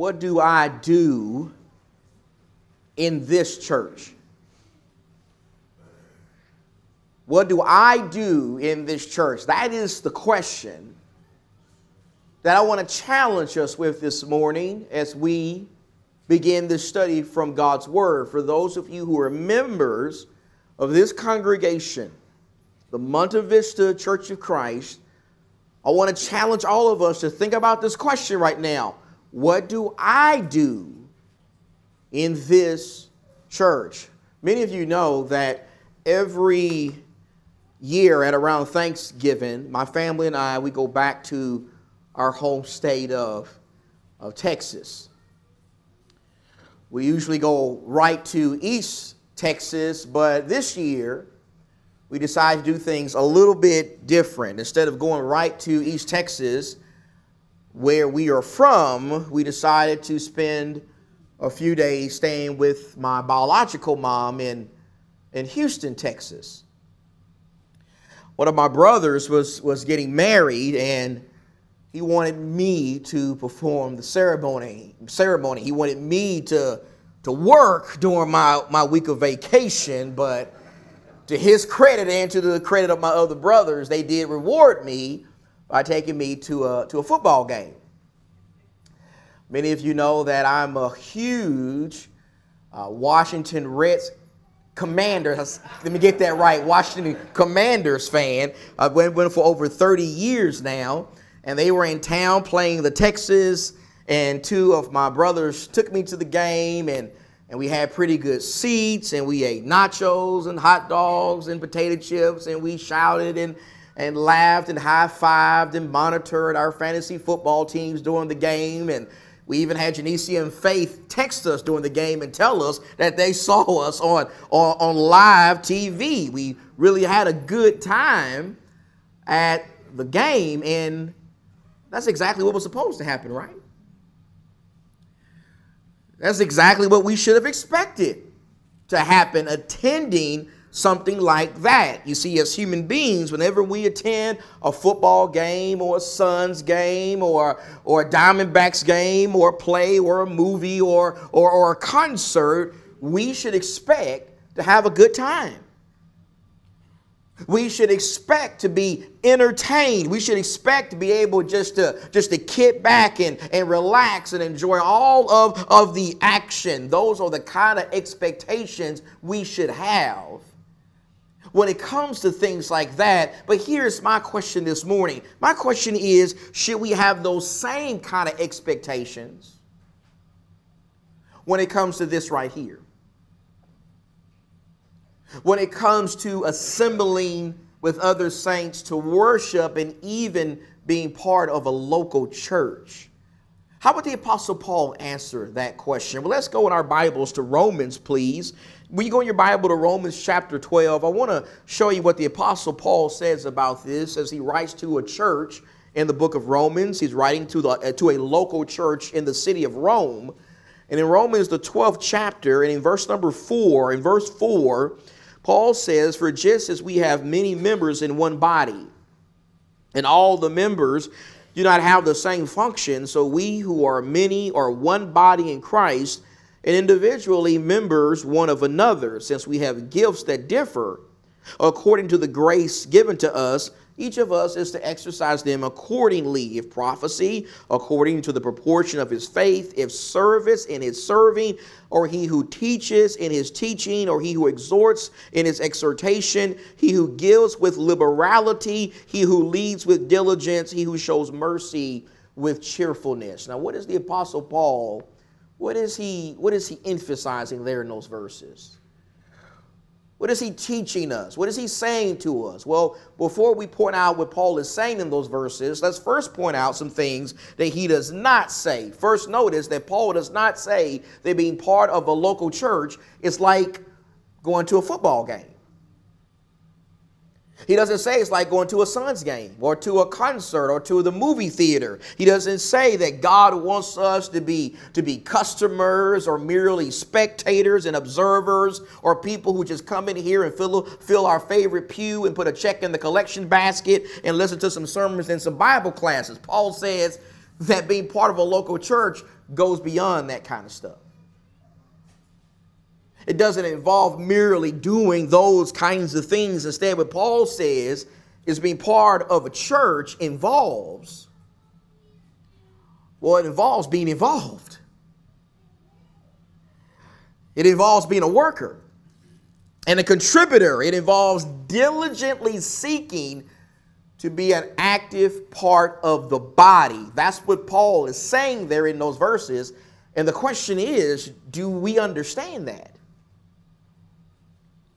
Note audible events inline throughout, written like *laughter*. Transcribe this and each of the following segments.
what do I do in this church? What do I do in this church? That is the question that I want to challenge us with this morning as we begin this study from God's Word. For those of you who are members of this congregation, the Monte Vista Church of Christ, I want to challenge all of us to think about this question right now. What do I do in this church? Many of you know that every year at around Thanksgiving, my family and I, we go back to our home state of, of Texas. We usually go right to East Texas, but this year we decided to do things a little bit different. Instead of going right to East Texas, where we are from, we decided to spend a few days staying with my biological mom in, in Houston, Texas. One of my brothers was, was getting married, and he wanted me to perform the ceremony. Ceremony. He wanted me to to work during my, my week of vacation, but to his credit and to the credit of my other brothers, they did reward me by taking me to a to a football game. Many of you know that I'm a huge uh, Washington Reds Commander. *laughs* Let me get that right. Washington Commanders fan. I've been for over 30 years now and they were in town playing the Texas, and two of my brothers took me to the game, and and we had pretty good seats, and we ate nachos and hot dogs and potato chips, and we shouted and and laughed and high fived and monitored our fantasy football teams during the game, and we even had Janicia and Faith text us during the game and tell us that they saw *laughs* us on, on, on live TV. We really had a good time at the game, and that's exactly what was supposed to happen, right? That's exactly what we should have expected to happen attending something like that. You see, as human beings, whenever we attend a football game or a Suns game or, or a Diamondbacks game or a play or a movie or, or, or a concert, we should expect to have a good time. We should expect to be entertained. We should expect to be able just to just to kick back and, and relax and enjoy all of, of the action. Those are the kind of expectations we should have when it comes to things like that. But here's my question this morning. My question is, should we have those same kind of expectations when it comes to this right here? when it comes to assembling with other saints to worship and even being part of a local church. How would the Apostle Paul answer that question? Well, let's go in our Bibles to Romans, please. When you go in your Bible to Romans chapter 12, I want to show you what the Apostle Paul says about this as he writes to a church in the book of Romans. He's writing to, the, to a local church in the city of Rome. And in Romans, the 12th chapter, and in verse number 4, in verse 4, Paul says, For just as we have many members in one body, and all the members do not have the same function, so we who are many are one body in Christ, and individually members one of another, since we have gifts that differ according to the grace given to us each of us is to exercise them accordingly. If prophecy, according to the proportion of his faith, if service in his serving, or he who teaches in his teaching, or he who exhorts in his exhortation, he who gives with liberality, he who leads with diligence, he who shows mercy with cheerfulness. Now, what is the Apostle Paul? What is he, what is he emphasizing there in those verses? What is he teaching us? What is he saying to us? Well, before we point out what Paul is saying in those verses, let's first point out some things that he does not say. First, notice that Paul does not say that being part of a local church is like going to a football game. He doesn't say it's like going to a Suns game or to a concert or to the movie theater. He doesn't say that God wants us to be to be customers or merely spectators and observers or people who just come in here and fill, fill our favorite pew and put a check in the collection basket and listen to some sermons and some Bible classes. Paul says that being part of a local church goes beyond that kind of stuff. It doesn't involve merely doing those kinds of things. Instead, what Paul says is being part of a church involves, well, it involves being involved. It involves being a worker and a contributor. It involves diligently seeking to be an active part of the body. That's what Paul is saying there in those verses. And the question is do we understand that?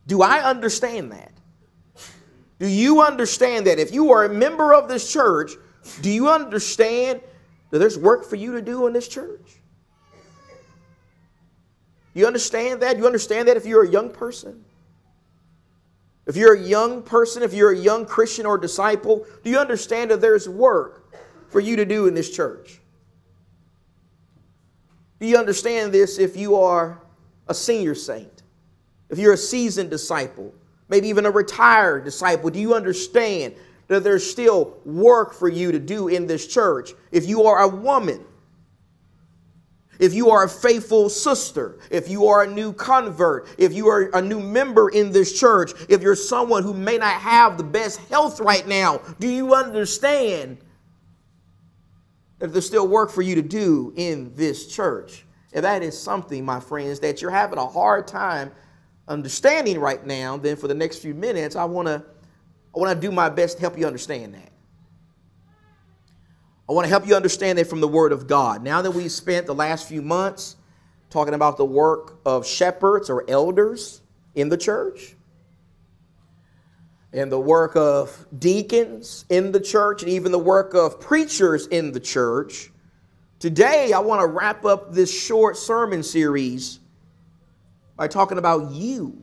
Do I understand that? Do you understand that? If you are a member of this church, do you understand that there's work for you to do in this church? You understand that? You understand that if you're a young person? If you're a young person, if you're a young Christian or disciple, do you understand that there's work for you to do in this church? Do you understand this if you are a senior saint? If you're a seasoned disciple, maybe even a retired disciple, do you understand that there's still work for you to do in this church? If you are a woman, if you are a faithful sister, if you are a new convert, if you are a new member in this church, if you're someone who may not have the best health right now, do you understand that there's still work for you to do in this church? And that is something, my friends, that you're having a hard time understanding right now, then for the next few minutes, I want to I want to do my best to help you understand that. I want to help you understand that from the Word of God. Now that we've spent the last few months talking about the work of shepherds or elders in the church, and the work of deacons in the church, and even the work of preachers in the church, today I want to wrap up this short sermon series by talking about you.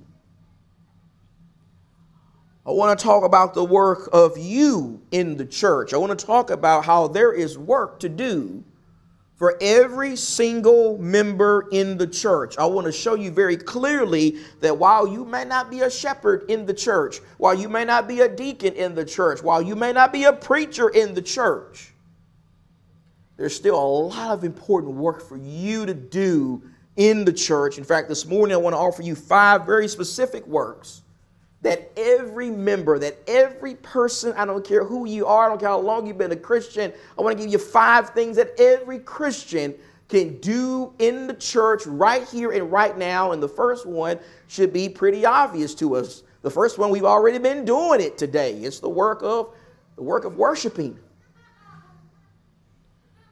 I want to talk about the work of you in the church. I want to talk about how there is work to do for every single member in the church. I want to show you very clearly that while you may not be a shepherd in the church, while you may not be a deacon in the church, while you may not be a preacher in the church, there's still a lot of important work for you to do in the church. In fact, this morning I want to offer you five very specific works that every member, that every person, I don't care who you are, I don't care how long you've been a Christian, I want to give you five things that every Christian can do in the church right here and right now. And the first one should be pretty obvious to us. The first one we've already been doing it today. It's the work of the work of worshiping.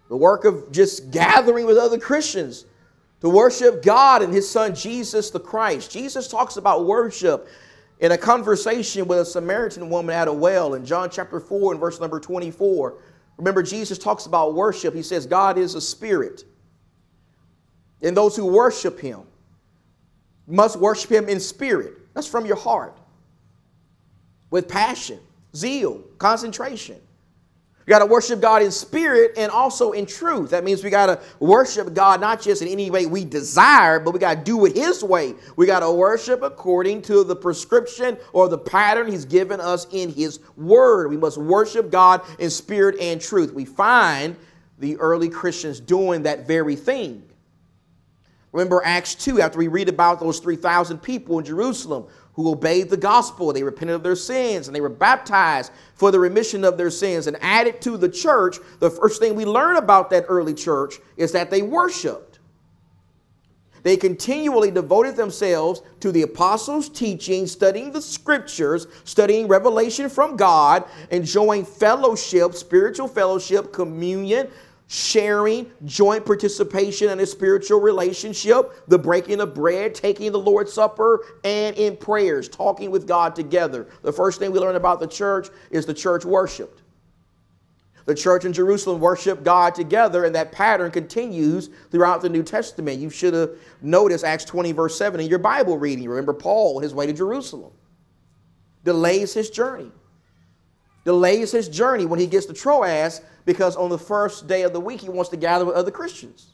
The work of just gathering with other Christians to worship God and his son Jesus the Christ. Jesus talks about worship in a conversation with a Samaritan woman at a well in John chapter 4 and verse number 24. Remember, Jesus talks about worship. He says, God is a spirit. And those who worship him must worship him in spirit. That's from your heart. With passion, zeal, concentration. We got to worship God in spirit and also in truth. That means we got to worship God not just in any way we desire, but we got to do it His way. We got to worship according to the prescription or the pattern He's given us in His Word. We must worship God in spirit and truth. We find the early Christians doing that very thing. Remember Acts 2, after we read about those 3,000 people in Jerusalem who obeyed the gospel. They repented of their sins and they were baptized for the remission of their sins and added to the church. The first thing we learn about that early church is that they worshiped. They continually devoted themselves to the apostles' teaching, studying the scriptures, studying revelation from God, enjoying fellowship, spiritual fellowship, communion, sharing, joint participation in a spiritual relationship, the breaking of bread, taking the Lord's Supper, and in prayers, talking with God together. The first thing we learn about the church is the church worshiped. The church in Jerusalem worshiped God together, and that pattern continues throughout the New Testament. You should have noticed Acts 20, verse 7 in your Bible reading. Remember Paul, his way to Jerusalem, delays his journey. Delays his journey when he gets to Troas because on the first day of the week he wants to gather with other Christians.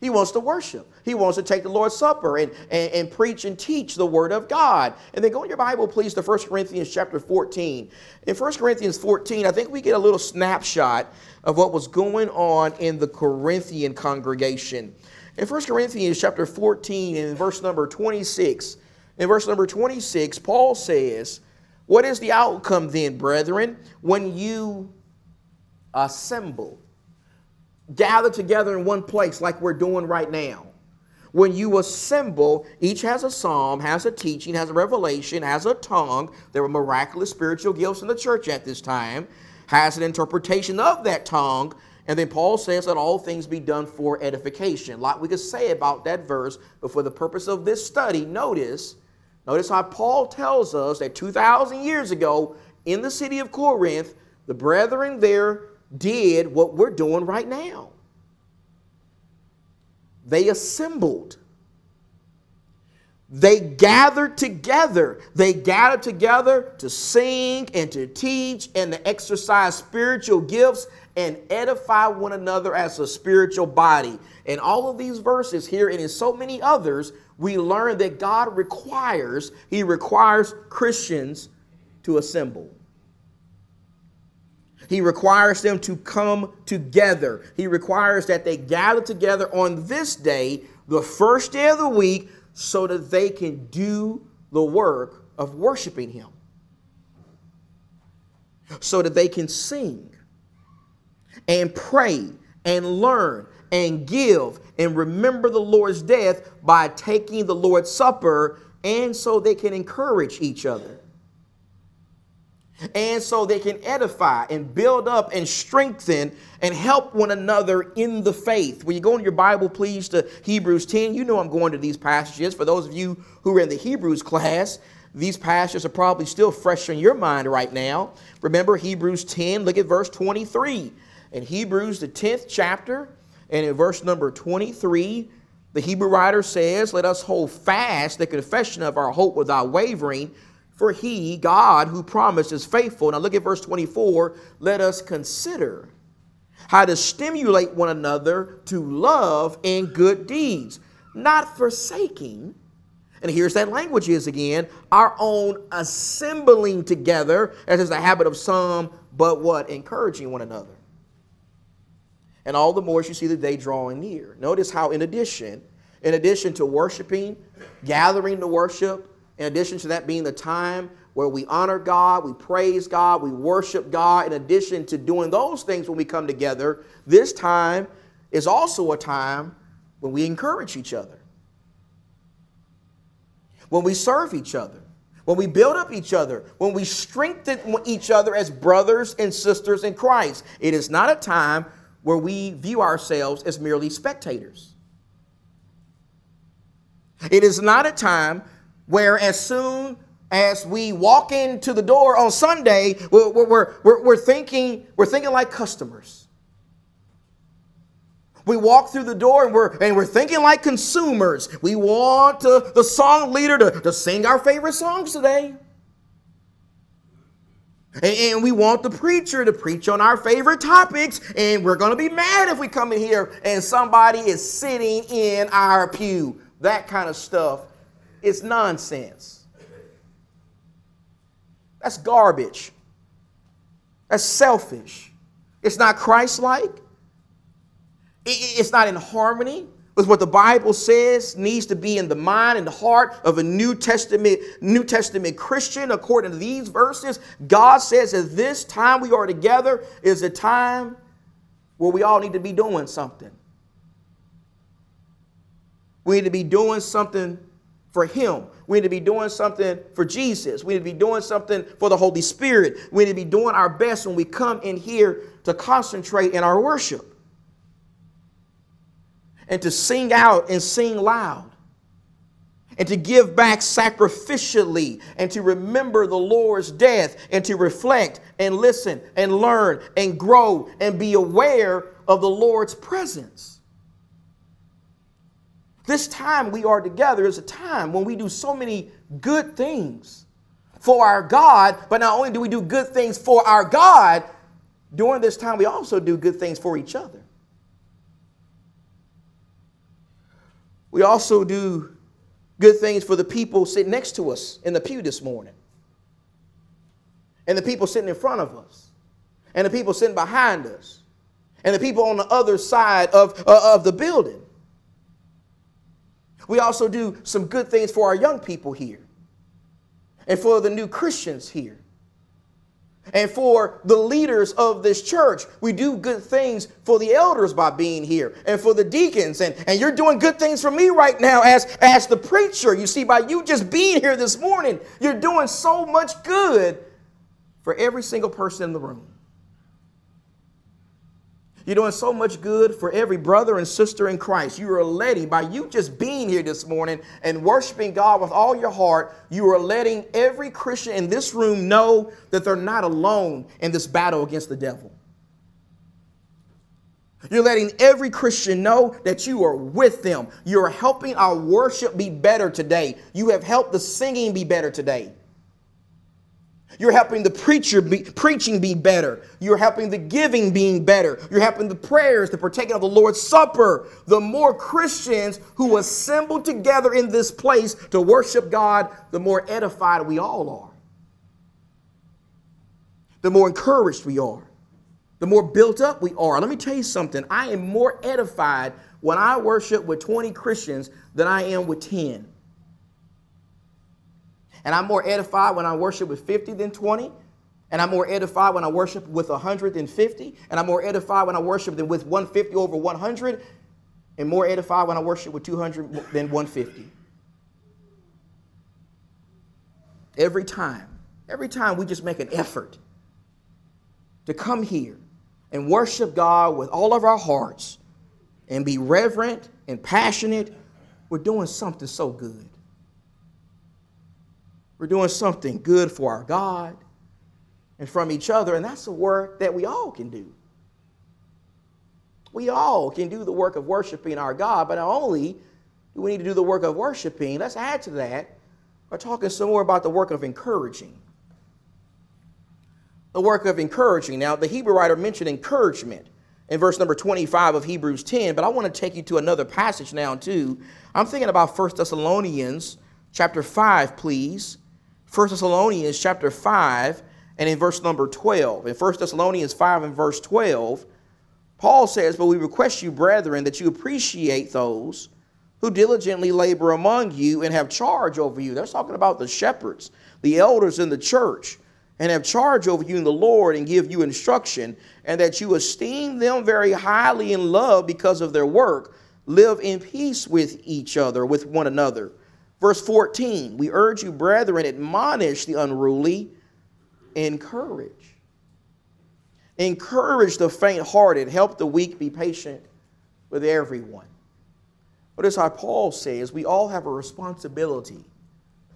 He wants to worship. He wants to take the Lord's Supper and, and, and, preach and teach the Word of God. And then go in your Bible, please, to 1 Corinthians chapter 14. In 1 Corinthians 14, I think we get a little snapshot of what was going on in the Corinthian congregation. In 1 Corinthians chapter 14, in verse number 26, in verse number 26, Paul says, What is the outcome then, brethren, when you assemble? gather together in one place like we're doing right now. When you assemble, each has a psalm, has a teaching, has a revelation, has a tongue. There were miraculous spiritual gifts in the church at this time, has an interpretation of that tongue. And then Paul says that all things be done for edification. Lot we could say about that verse, but for the purpose of this study, notice, notice how Paul tells us that 2,000 years ago in the city of Corinth, the brethren there did what we're doing right now. They assembled. They gathered together. They gathered together to sing and to teach and to exercise spiritual gifts and edify one another as a spiritual body. And all of these verses here and in so many others, we learn that God requires, He requires Christians to assemble. He requires them to come together. He requires that they gather together on this day, the first day of the week, so that they can do the work of worshiping Him. So that they can sing and pray and learn and give and remember the Lord's death by taking the Lord's Supper, and so they can encourage each other. And so they can edify and build up and strengthen and help one another in the faith. When you go in your Bible, please, to Hebrews 10, you know I'm going to these passages. For those of you who are in the Hebrews class, these passages are probably still fresh in your mind right now. Remember Hebrews 10, look at verse 23. In Hebrews, the 10th chapter, and in verse number 23, the Hebrew writer says, Let us hold fast the confession of our hope without wavering for he, God, who promised, is faithful. Now look at verse 24. Let us consider how to stimulate one another to love and good deeds, not forsaking. And here's that language is again our own assembling together, as is the habit of some, but what? Encouraging one another. And all the more as you see the day drawing near. Notice how, in addition, in addition to worshiping, gathering to worship, in addition to that being the time where we honor God, we praise God, we worship God, in addition to doing those things when we come together, this time is also a time when we encourage each other, when we serve each other, when we build up each other, when we strengthen each other as brothers and sisters in Christ. It is not a time where we view ourselves as merely spectators. It is not a time where as soon as we walk into the door on Sunday, we're, we're, we're, we're, thinking, we're thinking like customers. We walk through the door and we're, and we're thinking like consumers. We want to, the song leader to, to sing our favorite songs today. And, we want the preacher to preach on our favorite topics. And we're going to be mad if we come in here and somebody is sitting in our pew. That kind of stuff is nonsense. That's garbage. That's selfish. It's not Christ like. It's not in harmony with what the Bible says needs to be in the mind and the heart of a New Testament New Testament Christian according to these verses. God says that this time we are together is a time where we all need to be doing something. We need to be doing something for Him. We need to be doing something for Jesus. We need to be doing something for the Holy Spirit. We need to be doing our best when we come in here to concentrate in our worship and to sing out and sing loud and to give back sacrificially and to remember the Lord's death and to reflect and listen and learn and grow and be aware of the Lord's presence. This time we are together is a time when we do so many good things for our God, but not only do we do good things for our God, during this time we also do good things for each other. We also do good things for the people sitting next to us in the pew this morning, and the people sitting in front of us, and the people sitting behind us, and the people on the other side of, uh, of the building. We also do some good things for our young people here. And for the new Christians here and for the leaders of this church. We do good things for the elders by being here and for the deacons. And, and you're doing good things for me right now as, as the preacher. You see, by you just being here this morning, you're doing so much good for every single person in the room. You're doing so much good for every brother and sister in Christ. You are letting, by you just being here this morning and worshiping God with all your heart, you are letting every Christian in this room know that they're not alone in this battle against the devil. You're letting every Christian know that you are with them. You're helping our worship be better today. You have helped the singing be better today. You're helping the preacher be, preaching be better. You're helping the giving being better. You're helping the prayers, the partaking of the Lord's Supper. The more Christians who assemble together in this place to worship God, the more edified we all are. The more encouraged we are. The more built up we are. Let me tell you something. I am more edified when I worship with 20 Christians than I am with 10. And I'm more edified when I worship with 50 than 20. And I'm more edified when I worship with 100 than 50. And I'm more edified when I worship than with 150 over 100. And more edified when I worship with 200 than 150. Every time, every time we just make an effort to come here and worship God with all of our hearts and be reverent and passionate, we're doing something so good. We're doing something good for our God and from each other, and that's a work that we all can do. We all can do the work of worshiping our God, but not only do we need to do the work of worshiping, let's add to that, we're talking some more about the work of encouraging. The work of encouraging. Now, the Hebrew writer mentioned encouragement in verse number 25 of Hebrews 10, but I want to take you to another passage now, too. I'm thinking about 1 Thessalonians chapter 5, please. 1 Thessalonians chapter 5 and in verse number 12. In 1 Thessalonians 5 and verse 12, Paul says, But we request you, brethren, that you appreciate those who diligently labor among you and have charge over you. They're talking about the shepherds, the elders in the church, and have charge over you in the Lord and give you instruction, and that you esteem them very highly in love because of their work. Live in peace with each other, with one another. Verse 14, we urge you, brethren, admonish the unruly, encourage. Encourage the faint hearted, help the weak, be patient with everyone. Notice how Paul says we all have a responsibility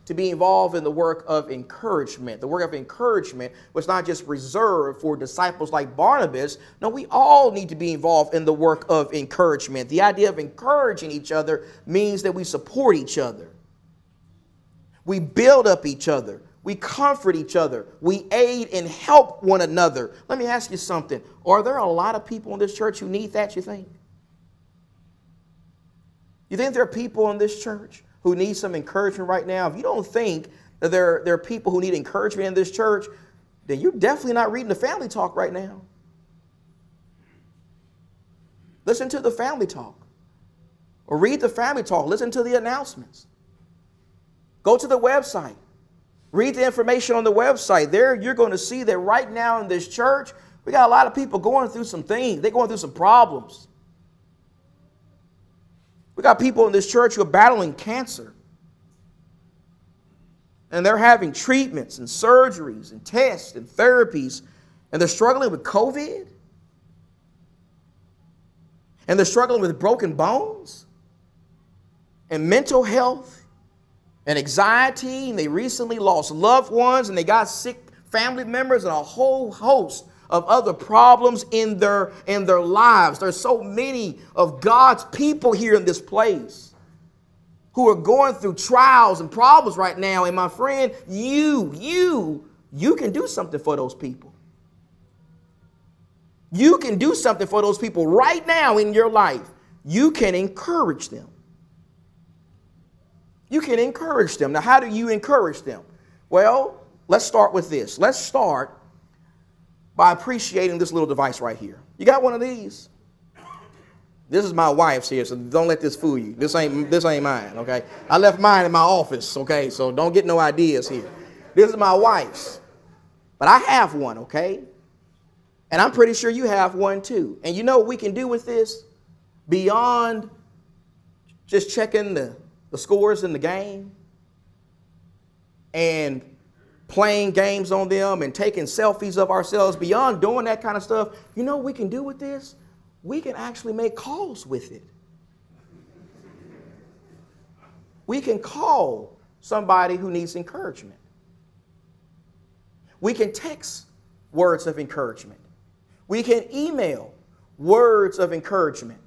to be involved in the work of encouragement. The work of encouragement was not just reserved for disciples like Barnabas. No, we all need to be involved in the work of encouragement. The idea of encouraging each other means that we support each other. We build up each other. We comfort each other. We aid and help one another. Let me ask you something. Are there a lot of people in this church who need that, you think? You think there are people in this church who need some encouragement right now? If you don't think that there, there are people who need encouragement in this church, then you're definitely not reading the family talk right now. Listen to the family talk. Or read the family talk. Listen to the announcements. Go to the website. Read the information on the website. There you're going to see that right now in this church, we got a lot of people going through some things. They're going through some problems. We got people in this church who are battling cancer. And they're having treatments and surgeries and tests and therapies. And they're struggling with COVID. And they're struggling with broken bones and mental health and anxiety, and they recently lost loved ones, and they got sick family members, and a whole host of other problems in their, in their lives. There's so many of God's people here in this place who are going through trials and problems right now. And my friend, you, you, you can do something for those people. You can do something for those people right now in your life. You can encourage them. You can encourage them. Now, how do you encourage them? Well, let's start with this. Let's start by appreciating this little device right here. You got one of these? This is my wife's here, so don't let this fool you. This ain't this ain't mine, okay? I left mine in my office, okay? So don't get no ideas here. This is my wife's. But I have one, okay? And I'm pretty sure you have one too. And you know what we can do with this? Beyond just checking the, the scores in the game and playing games on them and taking selfies of ourselves, beyond doing that kind of stuff, you know we can do with this? we can actually make calls with it. We can call somebody who needs encouragement. We can text words of encouragement. We can email words of encouragement.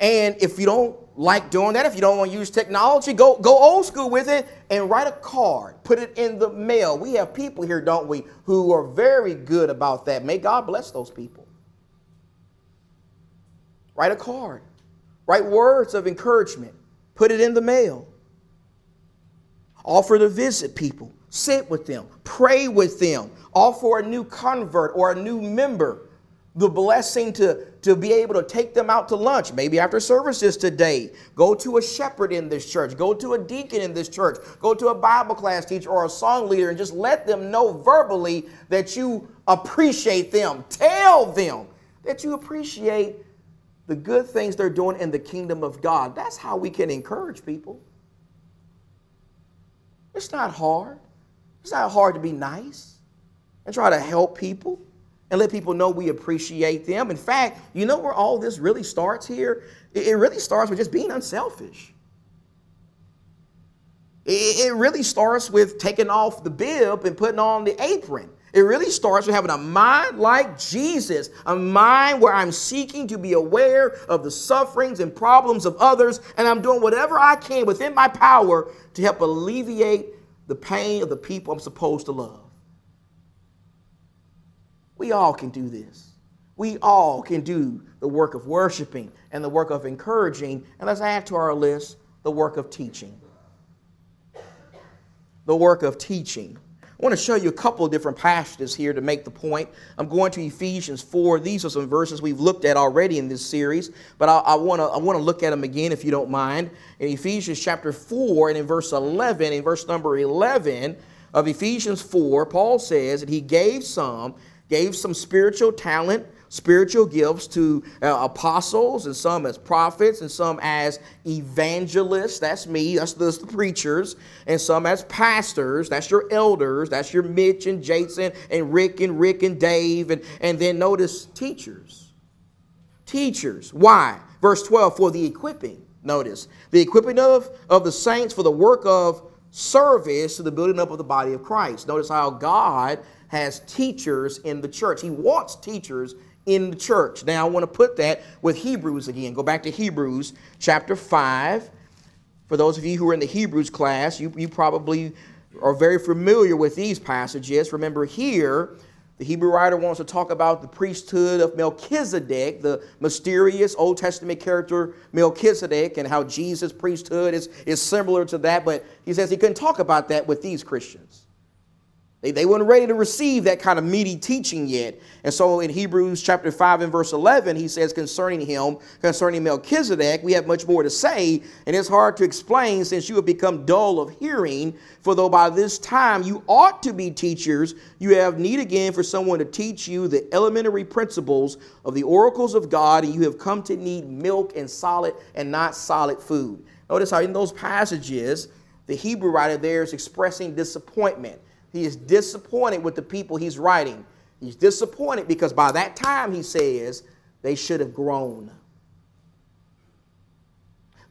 And if you don't like doing that, if you don't want to use technology, go, go old school with it and write a card. Put it in the mail. We have people here, don't we, who are very good about that. May God bless those people. Write a card. Write words of encouragement. Put it in the mail. Offer to visit people. Sit with them. Pray with them. Offer a new convert or a new member the blessing to, to be able to take them out to lunch, maybe after services today. Go to a shepherd in this church. Go to a deacon in this church. Go to a Bible class teacher or a song leader and just let them know verbally that you appreciate them. Tell them that you appreciate the good things they're doing in the kingdom of God. That's how we can encourage people. It's not hard. It's not hard to be nice and try to help people and let people know we appreciate them. In fact, you know where all this really starts here? It really starts with just being unselfish. It really starts with taking off the bib and putting on the apron. It really starts with having a mind like Jesus, a mind where I'm seeking to be aware of the sufferings and problems of others, and I'm doing whatever I can within my power to help alleviate the pain of the people I'm supposed to love. We all can do this. We all can do the work of worshiping and the work of encouraging, and let's add to our list the work of teaching. The work of teaching. I want to show you a couple of different passages here to make the point. I'm going to Ephesians 4. These are some verses we've looked at already in this series, but I, I, want to, I want to look at them again if you don't mind. In Ephesians chapter 4 and in verse 11, in verse number 11 of Ephesians 4, Paul says that he gave some, gave some spiritual talent, spiritual gifts to uh, apostles and some as prophets and some as evangelists. That's me. That's the, the, preachers. And some as pastors. That's your elders. That's your mitch and jason and rick and rick and dave. And, and then notice teachers. Teachers. Why? Verse 12 for the equipping. Notice. The equipping of, of the saints for the work of service to the building up of the body of christ. Notice how god has teachers in the church he wants teachers in the church. Now, I want to put that with Hebrews again. Go back to Hebrews chapter 5. For those of you who are in the Hebrews class, you, you probably are very familiar with these passages. Remember, here, the Hebrew writer wants to talk about the priesthood of Melchizedek, the mysterious Old Testament character Melchizedek, and how Jesus' priesthood is, is similar to that. But he says he couldn't talk about that with these Christians. They, they weren't ready to receive that kind of meaty teaching yet. And so in Hebrews chapter 5 and verse 11, he says concerning him, concerning Melchizedek, we have much more to say, and it's hard to explain since you have become dull of hearing. For though by this time you ought to be teachers, you have need again for someone to teach you the elementary principles of the oracles of God, and you have come to need milk and solid and not solid food. Notice how in those passages, the Hebrew writer there is expressing disappointment. He is disappointed with the people he's writing. He's disappointed because by that time, he says, they should have grown.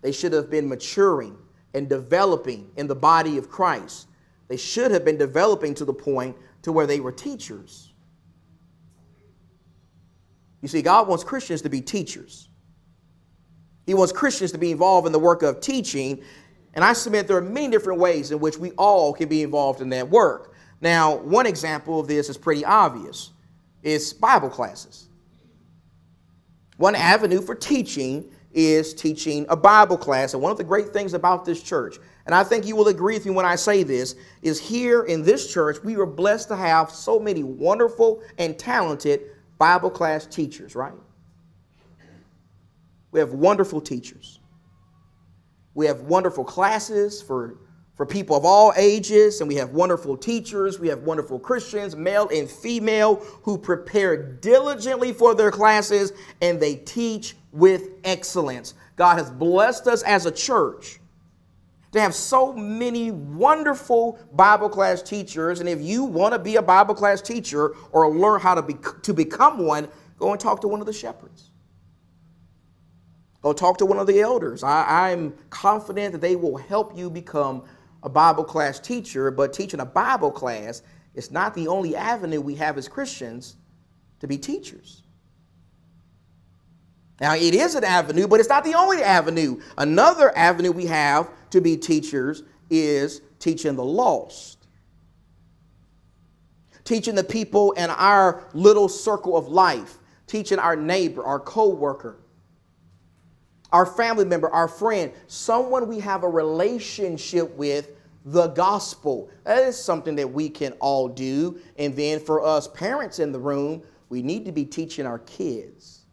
They should have been maturing and developing in the body of Christ. They should have been developing to the point to where they were teachers. You see, God wants Christians to be teachers. He wants Christians to be involved in the work of teaching. And I submit there are many different ways in which we all can be involved in that work. Now, one example of this is pretty obvious. It's Bible classes. One avenue for teaching is teaching a Bible class. And one of the great things about this church, and I think you will agree with me when I say this, is here in this church, we are blessed to have so many wonderful and talented Bible class teachers, right? We have wonderful teachers. We have wonderful classes for, for people of all ages, and we have wonderful teachers. We have wonderful Christians, male and female, who prepare diligently for their classes and they teach with excellence. God has blessed us as a church to have so many wonderful Bible class teachers. And if you want to be a Bible class teacher or learn how to, be, to become one, go and talk to one of the shepherds. Go talk to one of the elders. I, I'm confident that they will help you become a Bible class teacher, but teaching a Bible class is not the only avenue we have as Christians to be teachers. Now, it is an avenue, but it's not the only avenue. Another avenue we have to be teachers is teaching the lost. Teaching the people in our little circle of life, teaching our neighbor, our co worker, our family member, our friend, someone we have a relationship with, the gospel. That is something that we can all do. And then for us parents in the room, we need to be teaching our kids.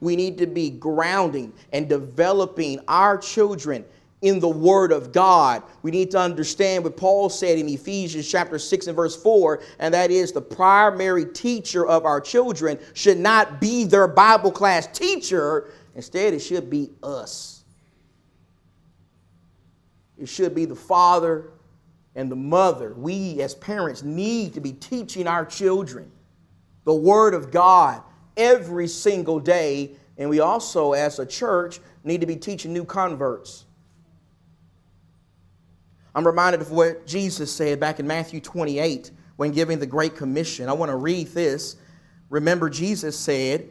We need to be grounding and developing our children in the Word of God. We need to understand what Paul said in Ephesians chapter 6 and verse 4, and that is the primary teacher of our children should not be their Bible class teacher. Instead, it should be us. It should be the father and the mother. We, as parents, need to be teaching our children the Word of God every single day. And we also, as a church, need to be teaching new converts I'm reminded of what Jesus said back in Matthew 28 when giving the Great Commission. I want to read this. Remember, Jesus said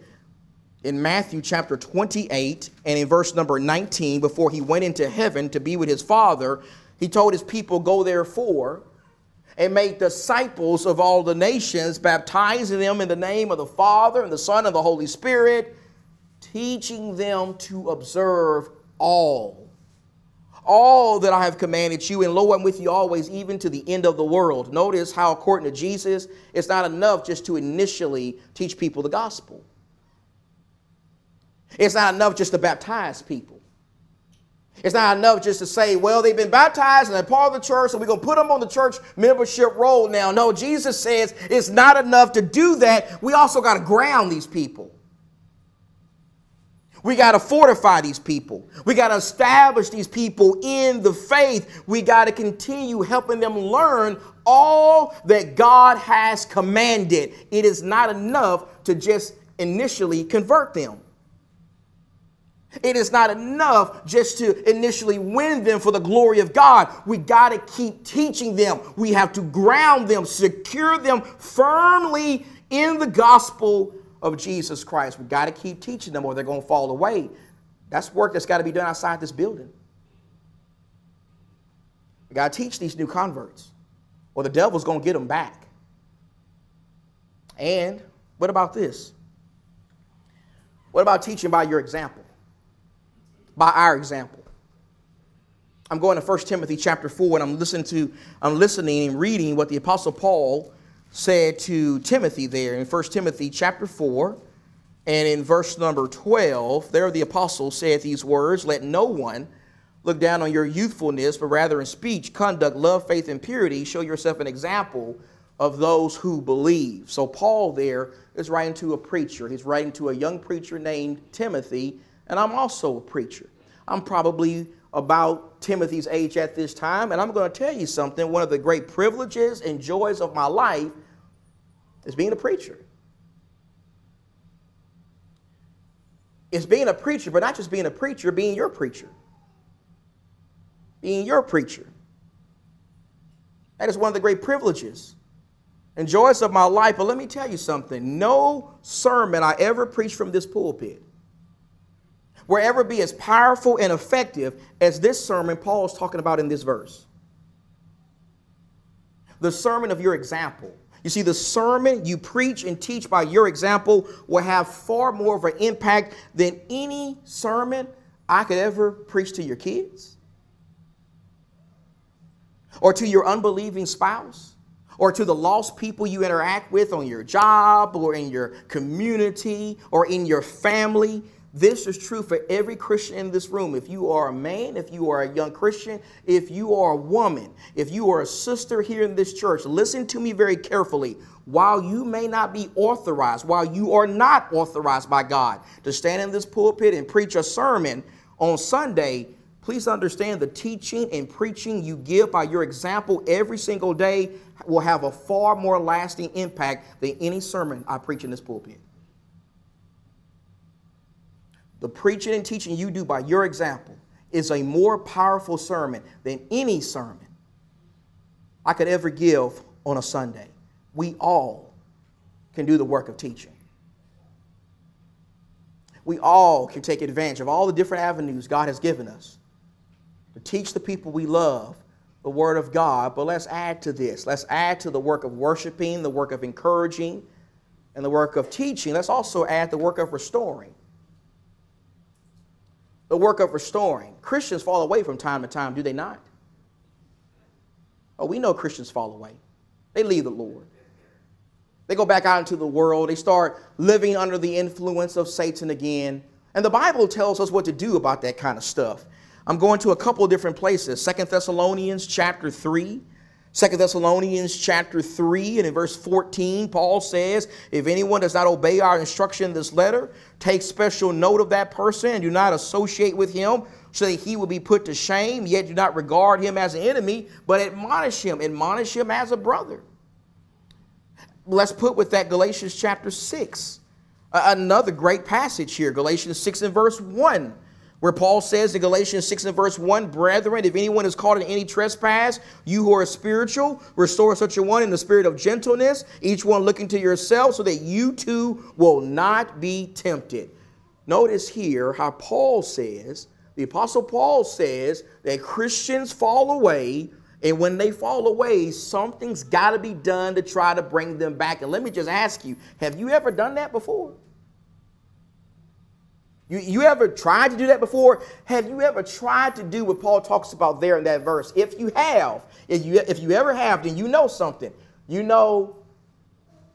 in Matthew chapter 28 and in verse number 19, before he went into heaven to be with his Father, he told his people, Go therefore and make disciples of all the nations, baptizing them in the name of the Father and the Son and the Holy Spirit, teaching them to observe all all that I have commanded you, and lo, I'm with you always, even to the end of the world. Notice how, according to Jesus, it's not enough just to initially teach people the gospel. It's not enough just to baptize people. It's not enough just to say, well, they've been baptized and they're part of the church, and we're going to put them on the church membership roll now. No, Jesus says it's not enough to do that. We also got to ground these people. We got to fortify these people. We got to establish these people in the faith. We got to continue helping them learn all that God has commanded. It is not enough to just initially convert them. It is not enough just to initially win them for the glory of God. We got to keep teaching them. We have to ground them, secure them firmly in the gospel of Jesus Christ. We've got to keep teaching them or they're going to fall away. That's work that's got to be done outside this building. We got to teach these new converts or the devil's going to get them back. And what about this? What about teaching by your example? By our example. I'm going to 1 Timothy chapter 4 and I'm listening to I'm listening and reading what the apostle Paul said to Timothy there in 1 Timothy chapter 4 and in verse number 12, there the apostle said these words Let no one look down on your youthfulness, but rather in speech, conduct, love, faith, and purity, show yourself an example of those who believe. So, Paul there is writing to a preacher. He's writing to a young preacher named Timothy, and I'm also a preacher. I'm probably about Timothy's age at this time, and I'm going to tell you something. One of the great privileges and joys of my life is being a preacher. It's being a preacher, but not just being a preacher, being your preacher. Being your preacher. That is one of the great privileges and joys of my life. But let me tell you something no sermon I ever preached from this pulpit will ever be as powerful and effective as this sermon Paul is talking about in this verse. The sermon of your example. You see, the sermon you preach and teach by your example will have far more of an impact than any sermon I could ever preach to your kids or to your unbelieving spouse or to the lost people you interact with on your job or in your community or in your family. This is true for every Christian in this room. If you are a man, if you are a young Christian, if you are a woman, if you are a sister here in this church, listen to me very carefully. While you may not be authorized, while you are not authorized by God to stand in this pulpit and preach a sermon on Sunday, please understand the teaching and preaching you give by your example every single day will have a far more lasting impact than any sermon I preach in this pulpit. The preaching and teaching you do by your example is a more powerful sermon than any sermon I could ever give on a Sunday. We all can do the work of teaching. We all can take advantage of all the different avenues God has given us to teach the people we love the Word of God. But let's add to this. Let's add to the work of worshiping, the work of encouraging, and the work of teaching. Let's also add the work of restoring the work of restoring. Christians fall away from time to time, do they not? Oh, we know Christians fall away. They leave the Lord. They go back out into the world. They start living under the influence of Satan again. And the Bible tells us what to do about that kind of stuff. I'm going to a couple of different places. Second Thessalonians chapter 3. Second Thessalonians chapter 3 and in verse 14, Paul says, If anyone does not obey our instruction in this letter, take special note of that person and do not associate with him so that he will be put to shame, yet do not regard him as an enemy, but admonish him, admonish him as a brother. Let's put with that Galatians chapter 6. Another great passage here, Galatians 6 and verse 1 where Paul says in Galatians 6 and verse 1, Brethren, if anyone is caught in any trespass, you who are spiritual, restore such a one in the spirit of gentleness, each one looking to yourself, so that you too will not be tempted. Notice here how Paul says, the Apostle Paul says that Christians fall away, and when they fall away, something's got to be done to try to bring them back. And let me just ask you have you ever done that before? You, you ever tried to do that before? Have you ever tried to do what Paul talks about there in that verse? If you have, if you, if you ever have, then you know something. You know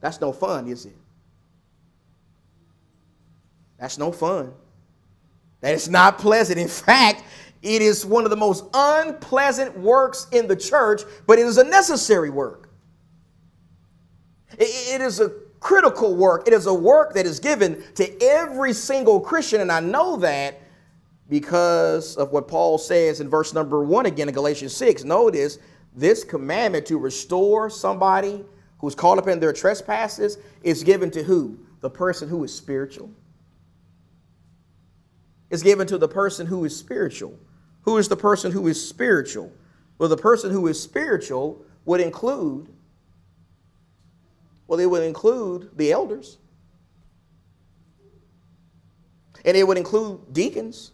that's no fun, is it? That's no fun. That is not pleasant. In fact, it is one of the most unpleasant works in the church, but it is a necessary work. it, it is a critical work. It is a work that is given to every single Christian. And I know that because of what Paul says in verse number one again in Galatians 6. Notice this commandment to restore somebody who's caught up in their trespasses is given to who? The person who is spiritual. It's given to the person who is spiritual. Who is the person who is spiritual? Well, the person who is spiritual would include well, it would include the elders, and it would include deacons,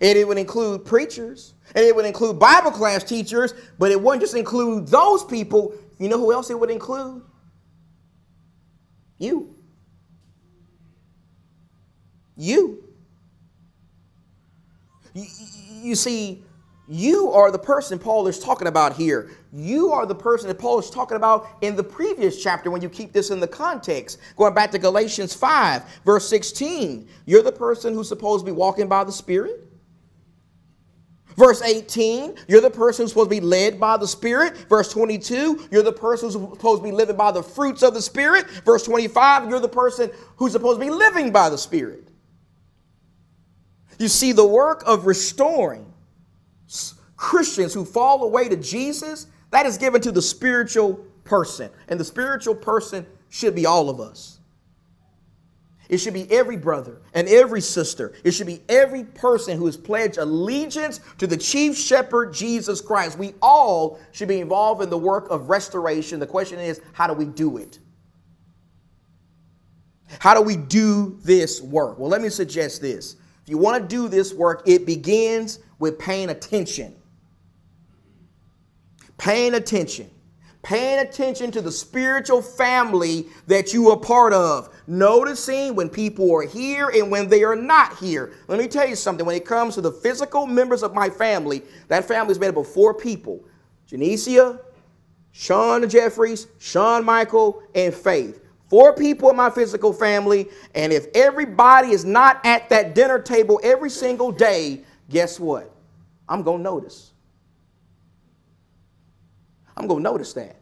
and it would include preachers, and it would include Bible class teachers, but it wouldn't just include those people. You know who else it would include? You. You. You, see, you are the person Paul is talking about here. You are the person that Paul is talking about in the previous chapter when you keep this in the context. Going back to Galatians 5, verse 16. You're the person who's supposed to be walking by the Spirit. Verse 18, you're the person who's supposed to be led by the Spirit. Verse 22, you're the person who's supposed to be living by the fruits of the Spirit. Verse 25, you're the person who's supposed to be living by the Spirit. You see, the work of restoring Christians who fall away to Jesus, that is given to the spiritual person. And the spiritual person should be all of us. It should be every brother and every sister. It should be every person who has pledged allegiance to the chief shepherd, Jesus Christ. We all should be involved in the work of restoration. The question is, how do we do it? How do we do this work? Well, let me suggest this. If you want to do this work, it begins with paying attention. Paying attention. paying attention to the spiritual family that you are part of, noticing when people are here and when they are not here. Let me tell you something when it comes to the physical members of my family, that family is made up of four people Genesia, Sean Jeffries, Sean Michael, and Faith. Four people in my physical family, and if everybody is not at that dinner table every single day, guess what? I'm going to notice. I'm going to notice that.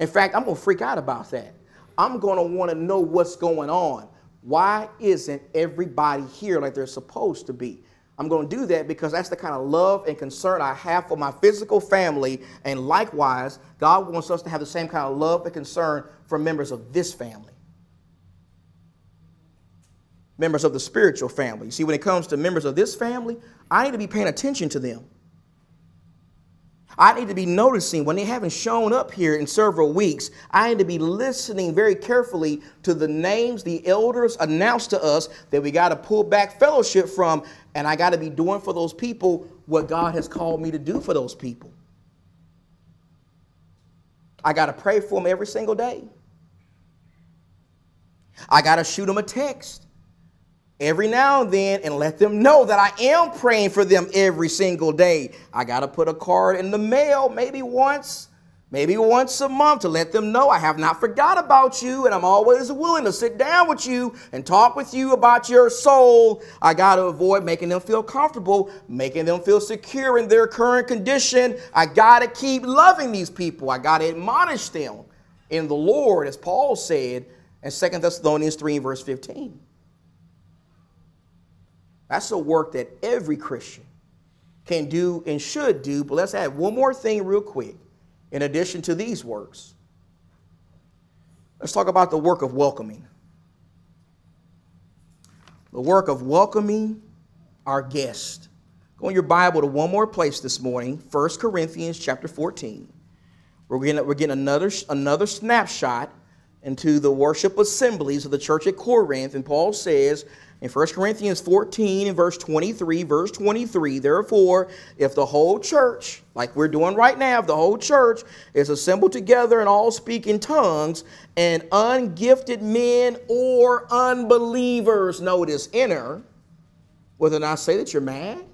In fact, I'm going to freak out about that. I'm going to want to know what's going on. Why isn't everybody here like they're supposed to be? I'm going to do that because that's the kind of love and concern I have for my physical family. And likewise, God wants us to have the same kind of love and concern for members of this family. Members of the spiritual family. You see, when it comes to members of this family, I need to be paying attention to them. I need to be noticing when they haven't shown up here in several weeks. I need to be listening very carefully to the names the elders announced to us that we got to pull back fellowship from, and I got to be doing for those people what God has called me to do for those people. I got to pray for them every single day. I got to shoot them a text every now and then and let them know that I am praying for them every single day. I got to put a card in the mail maybe once, maybe once a month to let them know I have not forgot about you and I'm always willing to sit down with you and talk with you about your soul. I got to avoid making them feel comfortable, making them feel secure in their current condition. I got to keep loving these people. I got to admonish them in the Lord, as Paul said in 2 Thessalonians 3, verse 15. That's a work that every Christian can do and should do. But let's add one more thing, real quick, in addition to these works. Let's talk about the work of welcoming. The work of welcoming our guest. Go in your Bible to one more place this morning, 1 Corinthians chapter 14. We're getting, we're getting another, another snapshot into the worship assemblies of the church at Corinth. And Paul says, in 1 Corinthians 14 and verse 23, verse 23, therefore, if the whole church, like we're doing right now, if the whole church is assembled together and all speak in tongues, and ungifted men or unbelievers, notice, enter, whether or not say that you're mad?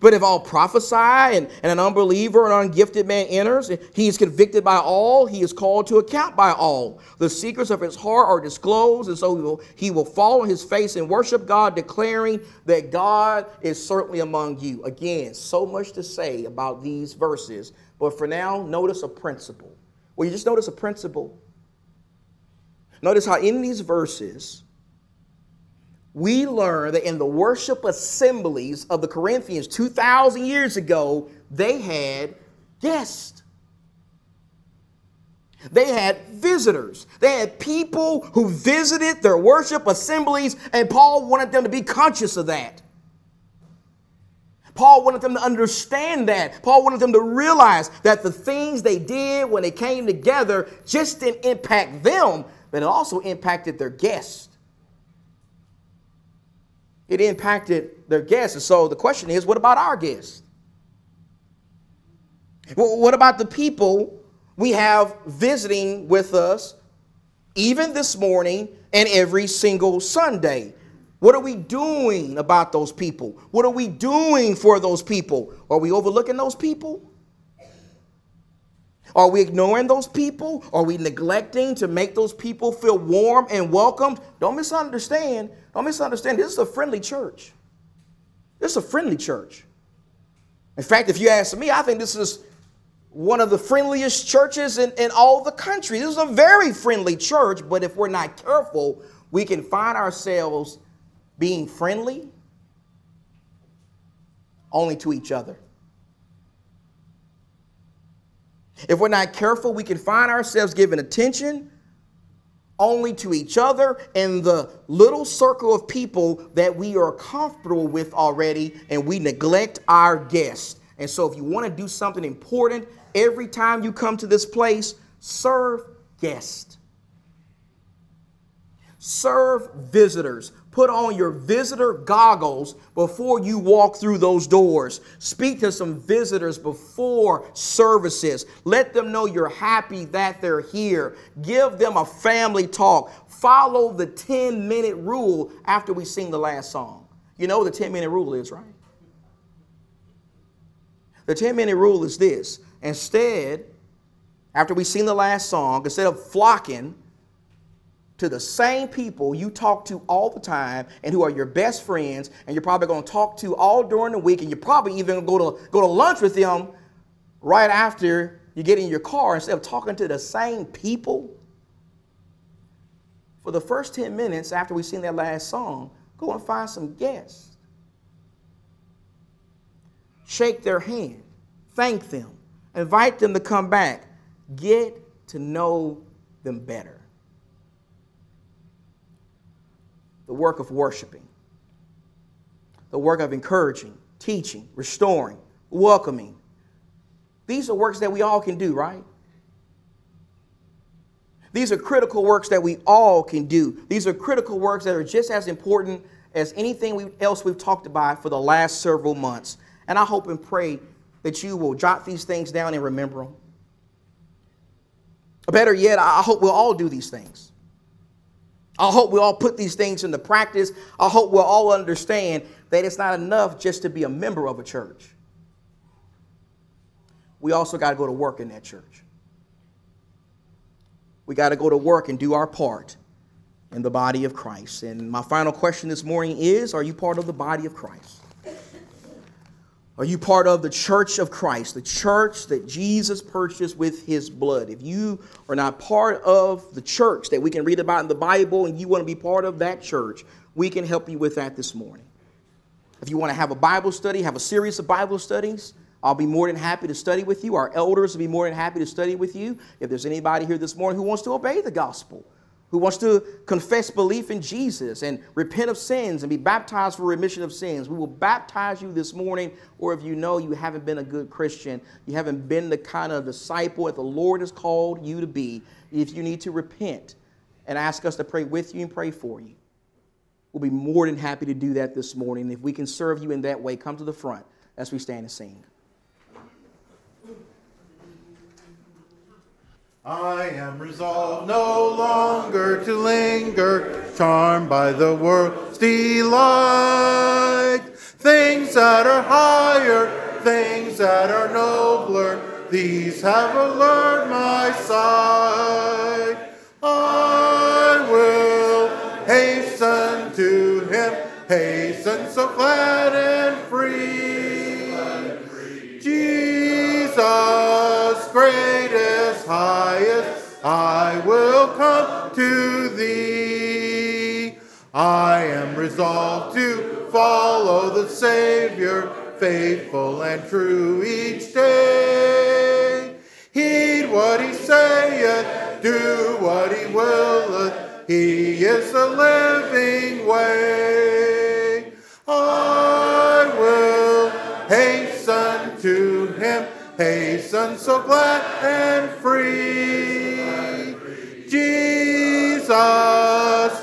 But if all prophesy and, and an unbeliever, an ungifted man enters, he is convicted by all, he is called to account by all. The secrets of his heart are disclosed, and so he will, he will fall on his face and worship God, declaring that God is certainly among you. Again, so much to say about these verses, but for now, notice a principle. Well, you just notice a principle. Notice how in these verses, we learn that in the worship assemblies of the Corinthians 2,000 years ago, they had guests. They had visitors. They had people who visited their worship assemblies, and Paul wanted them to be conscious of that. Paul wanted them to understand that. Paul wanted them to realize that the things they did when they came together just didn't impact them, but it also impacted their guests it impacted their guests. And so the question is, what about our guests? What about the people we have visiting with us even this morning and every single Sunday? What are we doing about those people? What are we doing for those people? Are we overlooking those people? Are we ignoring those people? Are we neglecting to make those people feel warm and welcomed? Don't misunderstand. Don't misunderstand. This is a friendly church. This is a friendly church. In fact, if you ask me, I think this is one of the friendliest churches in, in all the country. This is a very friendly church, but if we're not careful, we can find ourselves being friendly only to each other. If we're not careful, we can find ourselves giving attention only to each other and the little circle of people that we are comfortable with already, and we neglect our guests. And so, if you want to do something important every time you come to this place, serve guests. Serve visitors. Put on your visitor goggles before you walk through those doors. Speak to some visitors before services. Let them know you're happy that they're here. Give them a family talk. Follow the 10 minute rule after we sing the last song. You know the 10 minute rule is, right? The 10 minute rule is this instead, after we sing the last song, instead of flocking, to the same people you talk to all the time and who are your best friends and you're probably going to talk to all during the week and you're probably even going to go to lunch with them right after you get in your car instead of talking to the same people. For the first 10 minutes after we sing that last song go and find some guests. Shake their hand. Thank them. Invite them to come back. Get to know them better the work of worshiping, the work of encouraging, teaching, restoring, welcoming. These are works that we all can do, right? These are critical works that we all can do. These are critical works that are just as important as anything else we've talked about for the last several months. And I hope and pray that you will jot these things down and remember them. Better yet, I hope we'll all do these things. I hope we all put these things into practice. I hope we'll all understand that it's not enough just to be a member of a church. We also got to go to work in that church. We got to go to work and do our part in the body of Christ. And my final question this morning is Are you part of the body of Christ? Are you part of the church of Christ, the church that Jesus purchased with his blood? If you are not part of the church that we can read about in the Bible and you want to be part of that church, we can help you with that this morning. If you want to have a Bible study, have a series of Bible studies, I'll be more than happy to study with you. Our elders will be more than happy to study with you. If there's anybody here this morning who wants to obey the gospel, who wants to confess belief in Jesus and repent of sins and be baptized for remission of sins. We will baptize you this morning, or if you know you haven't been a good Christian, you haven't been the kind of disciple that the Lord has called you to be, if you need to repent and ask us to pray with you and pray for you, we'll be more than happy to do that this morning. If we can serve you in that way, come to the front as we stand and sing. I am resolved no longer to linger, charmed by the world's delight. Things that are higher, things that are nobler, these have allured my sight. I will hasten to him, hasten so glad and free. Jesus, greatest, highest, I will come to thee. I am resolved to follow the Savior, faithful and true each day. Heed what he saith, do what he willeth, he is the living way. I hasten so glad and free. Jesus,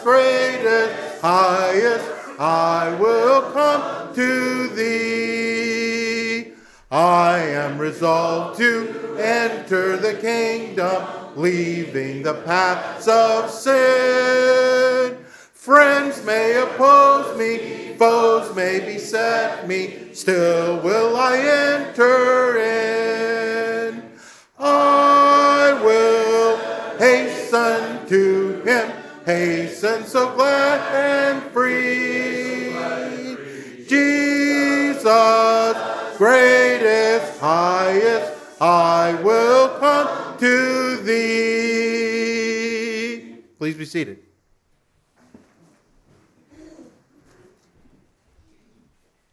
greatest, highest, I will come to thee. I am resolved to enter the kingdom, leaving the paths of sin. Friends may oppose me, foes may beset me, still will I enter in. Please be seated.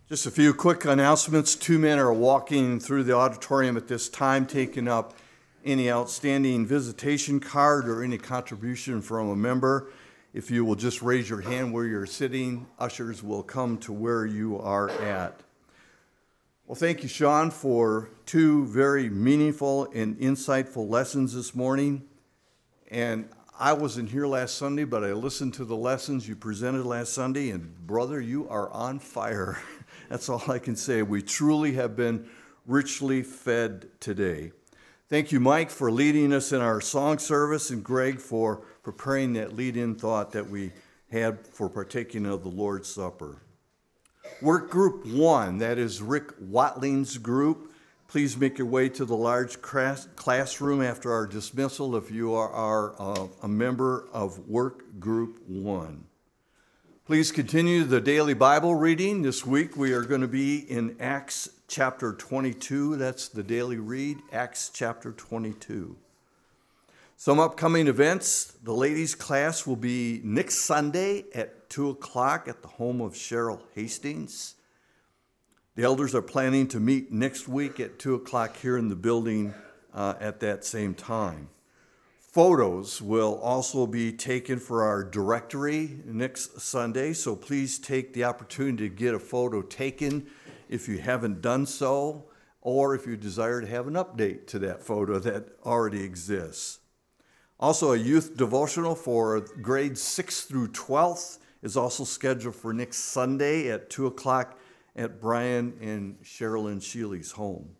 Just a few quick announcements. Two men are walking through the auditorium at this time, taking up any outstanding visitation card or any contribution from a member. If you will just raise your hand where you're sitting, ushers will come to where you are at. Well, thank you, Sean, for two very meaningful and insightful lessons this morning. And I wasn't here last Sunday, but I listened to the lessons you presented last Sunday, and brother, you are on fire. *laughs* That's all I can say. We truly have been richly fed today. Thank you, Mike, for leading us in our song service, and Greg for preparing that lead in thought that we had for partaking of the Lord's Supper. Work group one, that is Rick Watling's group. Please make your way to the large classroom after our dismissal if you are, uh, a member of work group one. Please continue the daily Bible reading. This week we are going to be in Acts chapter 22. That's the daily read, Acts chapter 22. Some upcoming events the ladies' class will be next Sunday at 2 o'clock at the home of Cheryl Hastings. The elders are planning to meet next week at 2 o'clock here in the building uh, at that same time. Photos will also be taken for our directory next Sunday, so please take the opportunity to get a photo taken if you haven't done so, or if you desire to have an update to that photo that already exists. Also, a youth devotional for grades 6 through 12th is also scheduled for next Sunday at 2 o'clock at Brian and Sherilyn Sheely's home.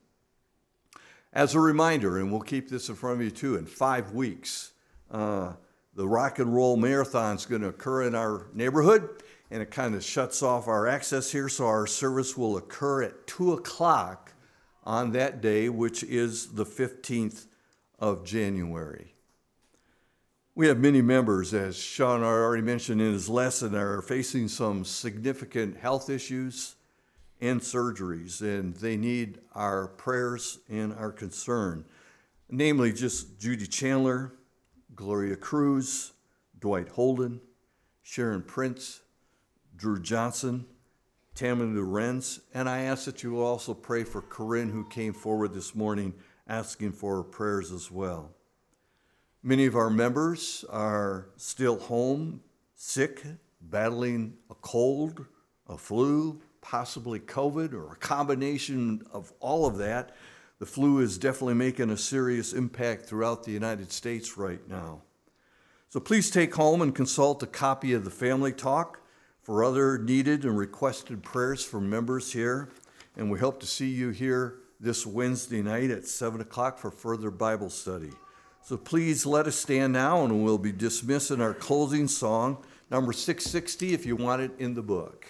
As a reminder, and we'll keep this in front of you too, in five weeks, uh, the rock and roll marathon is going to occur in our neighborhood, and it kind of shuts off our access here, so our service will occur at 2 o'clock on that day, which is the 15th of January. We have many members, as Sean already mentioned in his lesson, are facing some significant health issues and surgeries, and they need our prayers and our concern. Namely, just Judy Chandler, Gloria Cruz, Dwight Holden, Sharon Prince, Drew Johnson, Tammy Lorenz, and I ask that you will also pray for Corinne, who came forward this morning asking for prayers as well. Many of our members are still home, sick, battling a cold, a flu, possibly COVID, or a combination of all of that. The flu is definitely making a serious impact throughout the United States right now. So please take home and consult a copy of the Family Talk for other needed and requested prayers from members here. And we hope to see you here this Wednesday night at 7 o'clock for further Bible study. So please let us stand now and we'll be dismissing our closing song, number 660, if you want it in the book.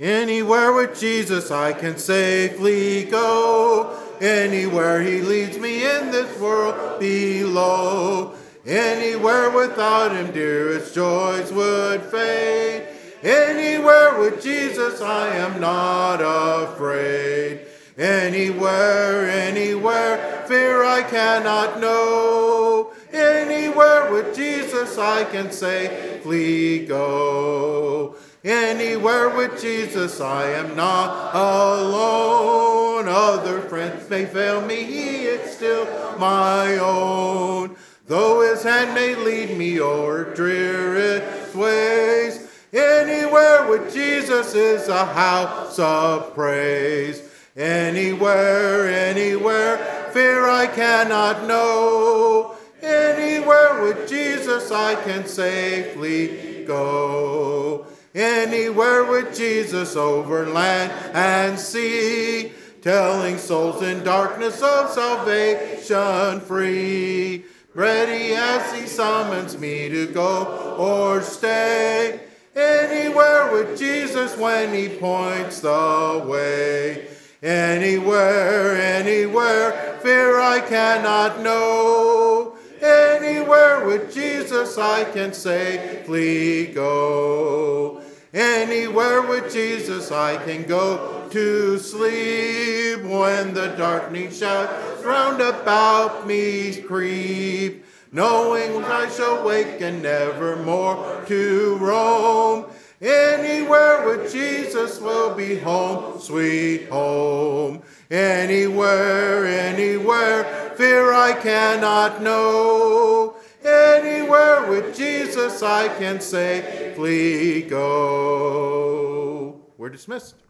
Anywhere with Jesus I can safely go. Anywhere he leads me in this world below. Anywhere without him, dearest joys would fade. Anywhere with Jesus, I am not afraid. Anywhere, anywhere, fear I cannot know. Anywhere with Jesus, I can say, safely go. Anywhere with Jesus, I am not alone. Other friends may fail me, he is still my own. Though his hand may lead me o'er drearest ways, Anywhere with Jesus is a house of praise. Anywhere, anywhere, fear I cannot know. Anywhere with Jesus I can safely go. Anywhere with Jesus over land and sea, telling souls in darkness of salvation free. Ready as he summons me to go or stay. Anywhere with Jesus when he points the way. Anywhere, anywhere, fear I cannot know. Anywhere with Jesus I can safely go. Anywhere with Jesus I can go to sleep when the darkening shadows round about me creep knowing I shall wake and never more to roam. Anywhere with Jesus will be home, sweet home. Anywhere, anywhere, fear I cannot know. Anywhere with Jesus I can safely go. We're dismissed.